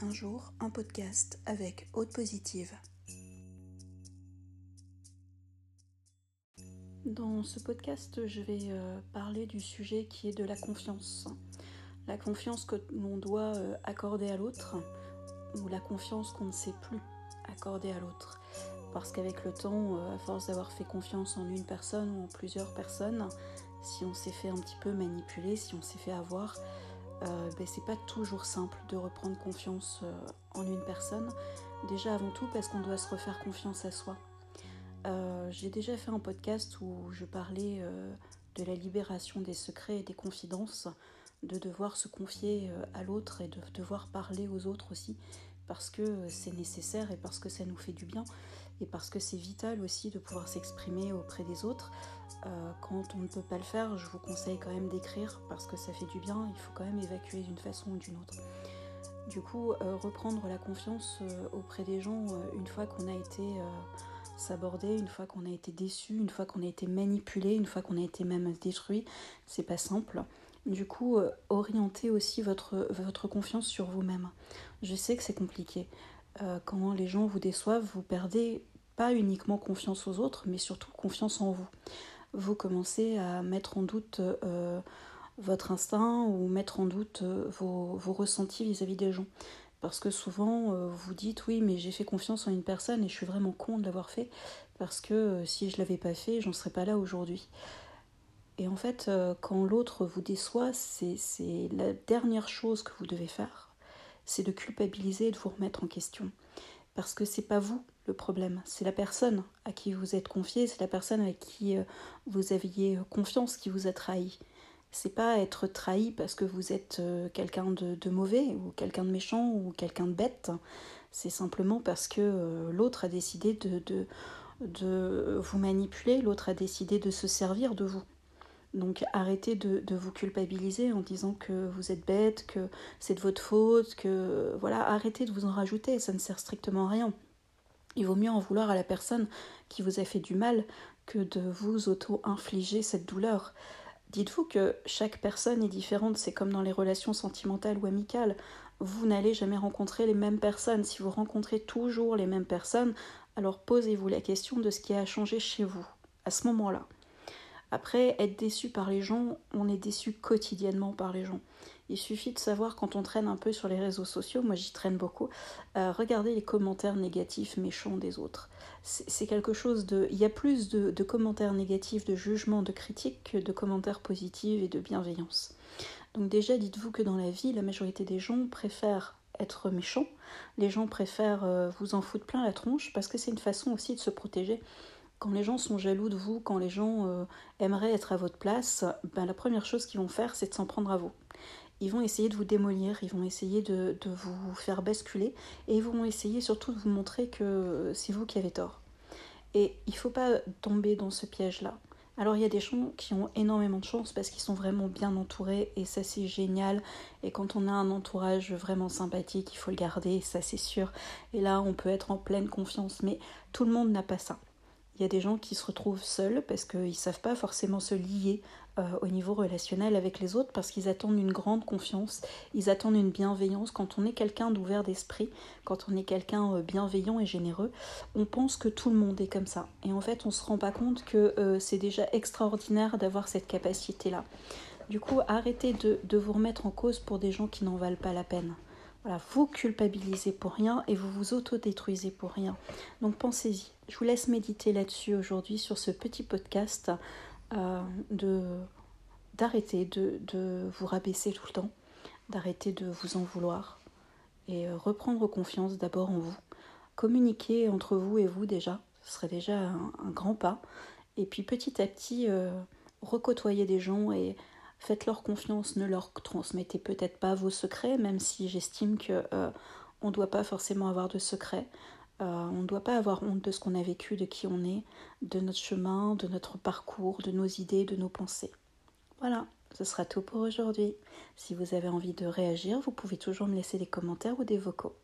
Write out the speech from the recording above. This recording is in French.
Un jour, un podcast avec Haute Positive. Dans ce podcast, je vais euh, parler du sujet qui est de la confiance. La confiance que l'on doit euh, accorder à l'autre ou la confiance qu'on ne sait plus accorder à l'autre. Parce qu'avec le temps, euh, à force d'avoir fait confiance en une personne ou en plusieurs personnes, si on s'est fait un petit peu manipuler, si on s'est fait avoir, euh, ben, c'est pas toujours simple de reprendre confiance euh, en une personne. Déjà avant tout parce qu'on doit se refaire confiance à soi. Euh, j'ai déjà fait un podcast où je parlais de la libération des secrets et des confidences, de devoir se confier à l'autre et de devoir parler aux autres aussi, parce que c'est nécessaire et parce que ça nous fait du bien et parce que c'est vital aussi de pouvoir s'exprimer auprès des autres. Euh, quand on ne peut pas le faire, je vous conseille quand même d'écrire parce que ça fait du bien, il faut quand même évacuer d'une façon ou d'une autre. Du coup, euh, reprendre la confiance euh, auprès des gens une fois qu'on a été s'aborder, une fois qu'on a été déçu, une fois qu'on a été manipulé, une fois qu'on a été même détruit, c'est pas simple. Du coup, orientez aussi votre, votre confiance sur vous-même. Je sais que c'est compliqué. quand les gens vous déçoivent, vous perdez pas uniquement confiance aux autres, mais surtout confiance en vous vous commencez à mettre en doute euh, votre instinct ou mettre en doute euh, vos, ressentis vis-à-vis des gens. Parce que souvent, euh, vous dites oui, mais j'ai fait confiance en une personne et je suis vraiment con de l'avoir fait, parce que si je l'avais pas fait, j'en serais pas là aujourd'hui. Et en fait, quand l'autre vous déçoit, c'est la dernière chose que vous devez faire, c'est de culpabiliser et de vous remettre en question. Parce que c'est pas vous le problème. C'est la personne à qui vous êtes confié, c'est la personne avec qui euh, vous aviez euh, confiance qui vous a trahi. C'est pas être trahi parce que vous êtes euh, quelqu'un de, mauvais ou quelqu'un de méchant ou quelqu'un de bête. C'est simplement parce que l'autre a décidé de vous manipuler, l'autre a décidé de se servir de vous. Donc arrêtez de, vous culpabiliser en disant que vous êtes bête, que c'est de votre faute, que voilà, arrêtez de vous en rajouter, ça ne sert strictement à rien. Il vaut mieux en vouloir à la personne qui vous a fait du mal que de vous auto-infliger cette douleur. Dites-vous que chaque personne est différente, c'est comme dans les relations sentimentales ou amicales. Vous n'allez jamais rencontrer les mêmes personnes. Si vous rencontrez toujours les mêmes personnes, alors posez-vous la question de ce qui a changé chez vous à ce moment-là. Après, être déçu par les gens, on est déçu quotidiennement par les gens. Il suffit de savoir quand on traîne un peu sur les réseaux sociaux, moi j'y traîne beaucoup, euh, regardez les commentaires négatifs, méchants des autres. C'est quelque chose de... Il y a plus de, commentaires négatifs, de jugements, de critiques que de commentaires positifs et de bienveillance. Donc déjà, dites-vous que dans la vie, la majorité des gens préfèrent être méchants, les gens préfèrent euh, vous en foutre plein la tronche parce que c'est une façon aussi de se protéger quand les gens sont jaloux de vous, quand les gens euh, aimeraient être à votre place, ben, la première chose qu'ils vont faire, c'est de s'en prendre à vous. Ils vont essayer de vous démolir, ils vont essayer de, vous faire basculer, et ils vont essayer surtout de vous montrer que c'est vous qui avez tort. Et il ne faut pas tomber dans ce piège-là. Alors il y a des gens qui ont énormément de chance parce qu'ils sont vraiment bien entourés et ça c'est génial. Et quand on a un entourage vraiment sympathique, il faut le garder, ça c'est sûr. Et là on peut être en pleine confiance, mais tout le monde n'a pas ça. Il y a des gens qui se retrouvent seuls parce qu'ils ne savent pas forcément se lier euh, au niveau relationnel avec les autres parce qu'ils attendent une grande confiance, ils attendent une bienveillance. Quand on est quelqu'un d'ouvert d'esprit, quand on est quelqu'un euh, bienveillant et généreux, on pense que tout le monde est comme ça. Et en fait, on ne se rend pas compte que euh, c'est déjà extraordinaire d'avoir cette capacité-là. Du coup, arrêtez de, de vous remettre en cause pour des gens qui n'en valent pas la peine. Vous culpabilisez pour rien et vous vous autodétruisez pour rien. Donc pensez-y. Je vous laisse méditer là-dessus aujourd'hui sur ce petit podcast euh, de d'arrêter de, de, vous rabaisser tout le temps, d'arrêter de vous en vouloir et euh, reprendre confiance d'abord en vous. Communiquer entre vous et vous déjà, ce serait déjà un, grand pas. Et puis petit à petit, euh, recôtoyer des gens et Faites-leur confiance, ne leur transmettez peut-être pas vos secrets, même si j'estime que euh, on ne doit pas forcément avoir de secrets. Euh, on ne doit pas avoir honte de ce qu'on a vécu, de qui on est, de notre chemin, de notre parcours, de nos idées, de nos pensées. Voilà, ce sera tout pour aujourd'hui. Si vous avez envie de réagir, vous pouvez toujours me laisser des commentaires ou des vocaux.